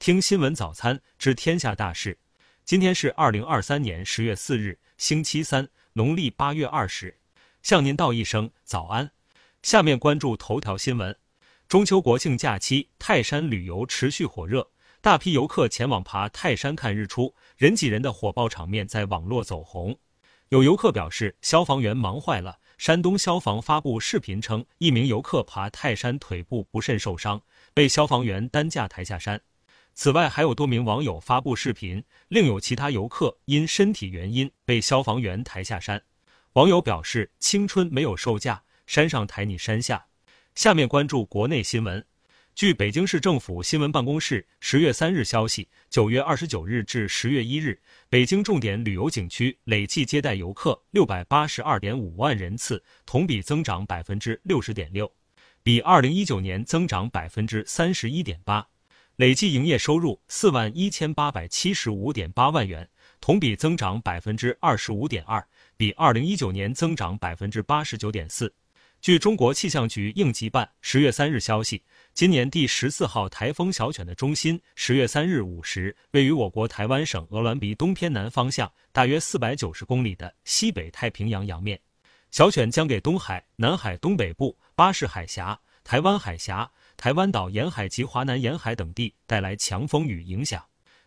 听新闻早餐知天下大事。今天是二零二三年十月四日，星期三，农历八月二十。向您道一声早安。下面关注头条新闻：中秋国庆假期，泰山旅游持续火热，大批游客前往爬泰山看日出，人挤人的火爆场面在网络走红。有游客表示，消防员忙坏了。山东消防发布视频称，一名游客爬泰山腿部不慎受伤，被消防员担架抬下山。此外，还有多名网友发布视频，另有其他游客因身体原因被消防员抬下山。网友表示：“青春没有售价，山上抬你山下。”下面关注国内新闻。据北京市政府新闻办公室十月三日消息，九月二十九日至十月一日，北京重点旅游景区累计接待游客六百八十二点五万人次，同比增长百分之六十点六，比二零一九年增长百分之三十一点八。累计营业收入四万一千八百七十五点八万元，同比增长百分之二十五点二，比二零一九年增长百分之八十九点四。据中国气象局应急办十月三日消息，今年第十四号台风小犬的中心十月三日午时位于我国台湾省鹅銮鼻东偏南方向大约四百九十公里的西北太平洋洋面。小犬将给东海、南海东北部、巴士海峡、台湾海峡、台湾岛沿海及华南沿海等地带来强风雨影响。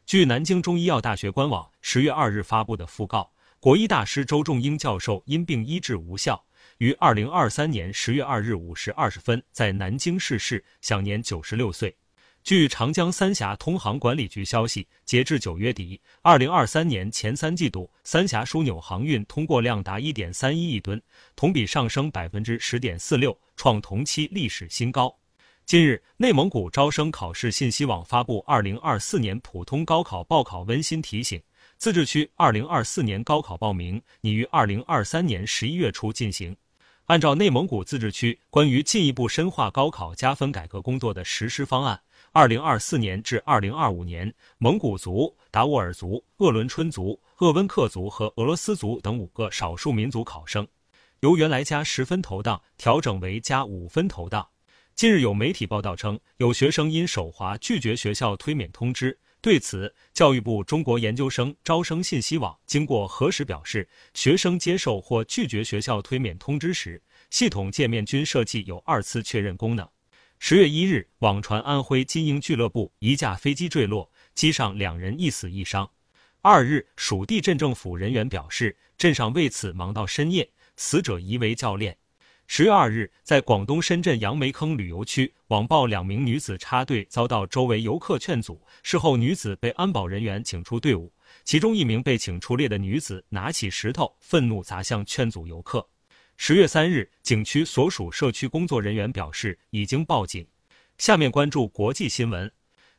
据南京中医药大学官网十月二日发布的讣告，国医大师周仲英教授因病医治无效。于二零二三年十月二日五时二十分在南京逝世，享年九十六岁。据长江三峡通航管理局消息，截至九月底，二零二三年前三季度，三峡枢纽航运通过量达一点三一亿吨，同比上升百分之十点四六，创同期历史新高。近日，内蒙古招生考试信息网发布二零二四年普通高考报考温馨提醒：自治区二零二四年高考报名拟于二零二三年十一月初进行。按照内蒙古自治区关于进一步深化高考加分改革工作的实施方案，二零二四年至二零二五年，蒙古族、达斡尔族、鄂伦春族、鄂温克族和俄罗斯族等五个少数民族考生，由原来加十分投档调整为加五分投档。近日有媒体报道称，有学生因手滑拒绝学校推免通知。对此，教育部中国研究生招生信息网经过核实表示，学生接受或拒绝学校推免通知时，系统界面均设计有二次确认功能。十月一日，网传安徽金鹰俱乐部一架飞机坠落，机上两人一死一伤。二日，属地镇政府人员表示，镇上为此忙到深夜，死者疑为教练。十月二日，在广东深圳杨梅坑旅游区，网曝两名女子插队遭到周围游客劝阻，事后女子被安保人员请出队伍，其中一名被请出列的女子拿起石头，愤怒砸向劝阻游客。十月三日，景区所属社区工作人员表示已经报警。下面关注国际新闻。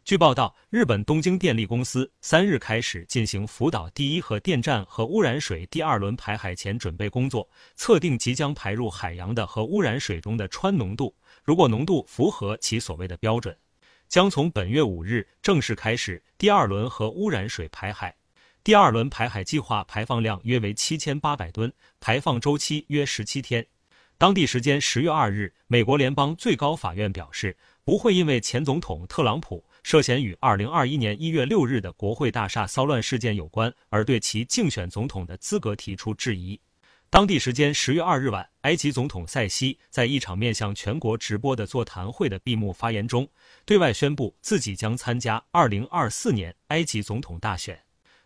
据报道，日本东京电力公司三日开始进行福岛第一核电站核污染水第二轮排海前准备工作，测定即将排入海洋的核污染水中的氚浓度。如果浓度符合其所谓的标准，将从本月五日正式开始第二轮核污染水排海。第二轮排海计划排放量约为七千八百吨，排放周期约十七天。当地时间十月二日，美国联邦最高法院表示，不会因为前总统特朗普。涉嫌与二零二一年一月六日的国会大厦骚乱事件有关，而对其竞选总统的资格提出质疑。当地时间十月二日晚，埃及总统塞西在一场面向全国直播的座谈会的闭幕发言中，对外宣布自己将参加二零二四年埃及总统大选。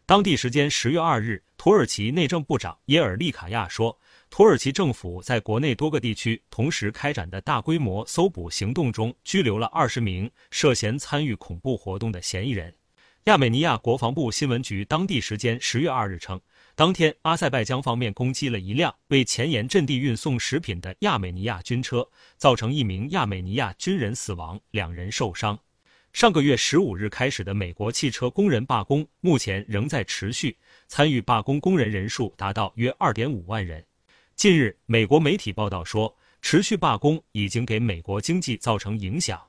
当地时间十月二日，土耳其内政部长耶尔利卡亚说。土耳其政府在国内多个地区同时开展的大规模搜捕行动中，拘留了二十名涉嫌参与恐怖活动的嫌疑人。亚美尼亚国防部新闻局当地时间十月二日称，当天阿塞拜疆方面攻击了一辆为前沿阵地运送食品的亚美尼亚军车，造成一名亚美尼亚军人死亡，两人受伤。上个月十五日开始的美国汽车工人罢工，目前仍在持续，参与罢工工人人数达到约二点五万人。近日，美国媒体报道说，持续罢工已经给美国经济造成影响。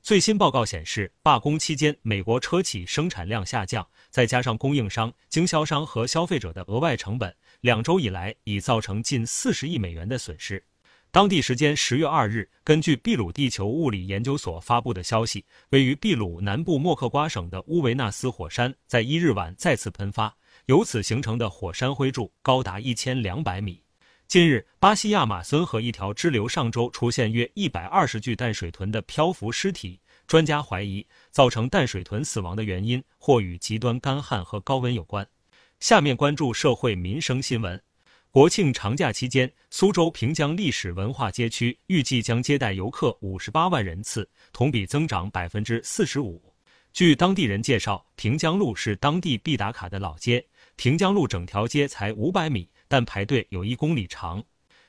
最新报告显示，罢工期间，美国车企生产量下降，再加上供应商、经销商和消费者的额外成本，两周以来已造成近四十亿美元的损失。当地时间十月二日，根据秘鲁地球物理研究所发布的消息，位于秘鲁南部莫克瓜省的乌维纳斯火山在一日晚再次喷发，由此形成的火山灰柱高达一千两百米。近日，巴西亚马孙河一条支流上周出现约一百二十具淡水豚的漂浮尸体，专家怀疑造成淡水豚死亡的原因或与极端干旱和高温有关。下面关注社会民生新闻。国庆长假期间，苏州平江历史文化街区预计将接待游客五十八万人次，同比增长百分之四十五。据当地人介绍，平江路是当地必打卡的老街。平江路整条街才五百米，但排队有一公里长。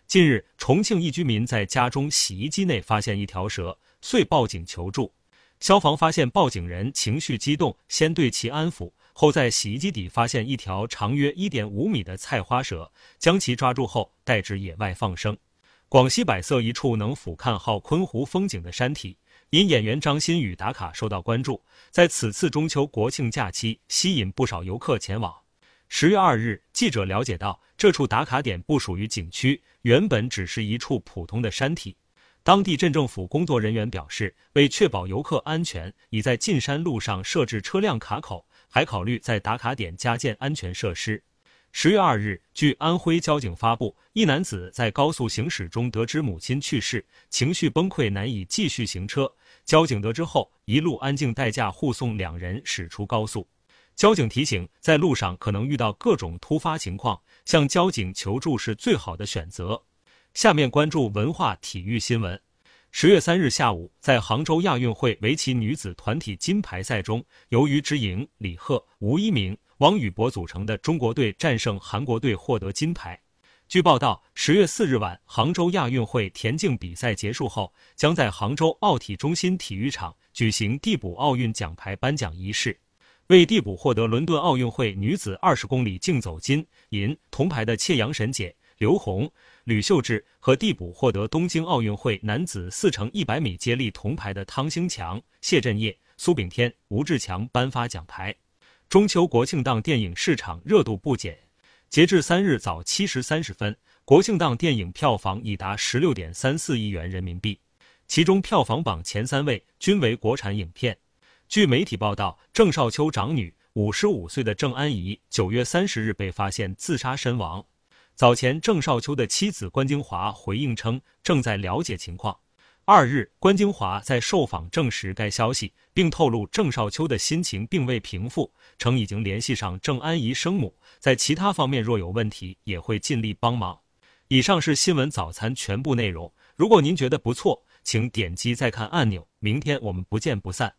近日，重庆一居民在家中洗衣机内发现一条蛇，遂报警求助。消防发现报警人情绪激动，先对其安抚。后在洗衣机底发现一条长约一点五米的菜花蛇，将其抓住后带至野外放生。广西百色一处能俯瞰好昆湖风景的山体，因演员张馨予打卡受到关注，在此次中秋国庆假期吸引不少游客前往。十月二日，记者了解到，这处打卡点不属于景区，原本只是一处普通的山体。当地镇政府工作人员表示，为确保游客安全，已在进山路上设置车辆卡口。还考虑在打卡点加建安全设施。十月二日，据安徽交警发布，一男子在高速行驶中得知母亲去世，情绪崩溃，难以继续行车。交警得知后，一路安静代驾护送两人驶出高速。交警提醒，在路上可能遇到各种突发情况，向交警求助是最好的选择。下面关注文化体育新闻。十月三日下午，在杭州亚运会围棋女子团体金牌赛中，由于之莹、李贺、吴一鸣、王宇博组成的中国队战胜韩国队获得金牌。据报道，十月四日晚，杭州亚运会田径比赛结束后，将在杭州奥体中心体育场举行递补奥运奖牌颁奖仪式。为递补获得伦敦奥运会女子二十公里竞走金银铜牌的切阳神姐。刘虹、吕秀智和递补获得东京奥运会男子四乘一百米接力铜牌的汤兴强、谢震业、苏炳添、吴志强颁发奖牌。中秋国庆档电影市场热度不减，截至三日早七时三十分，国庆档电影票房已达十六点三四亿元人民币，其中票房榜前三位均为国产影片。据媒体报道，郑少秋长女五十五岁的郑安怡九月三十日被发现自杀身亡。早前，郑少秋的妻子关京华回应称，正在了解情况。二日，关京华在受访证实该消息，并透露郑少秋的心情并未平复，称已经联系上郑安怡生母，在其他方面若有问题，也会尽力帮忙。以上是新闻早餐全部内容。如果您觉得不错，请点击再看按钮。明天我们不见不散。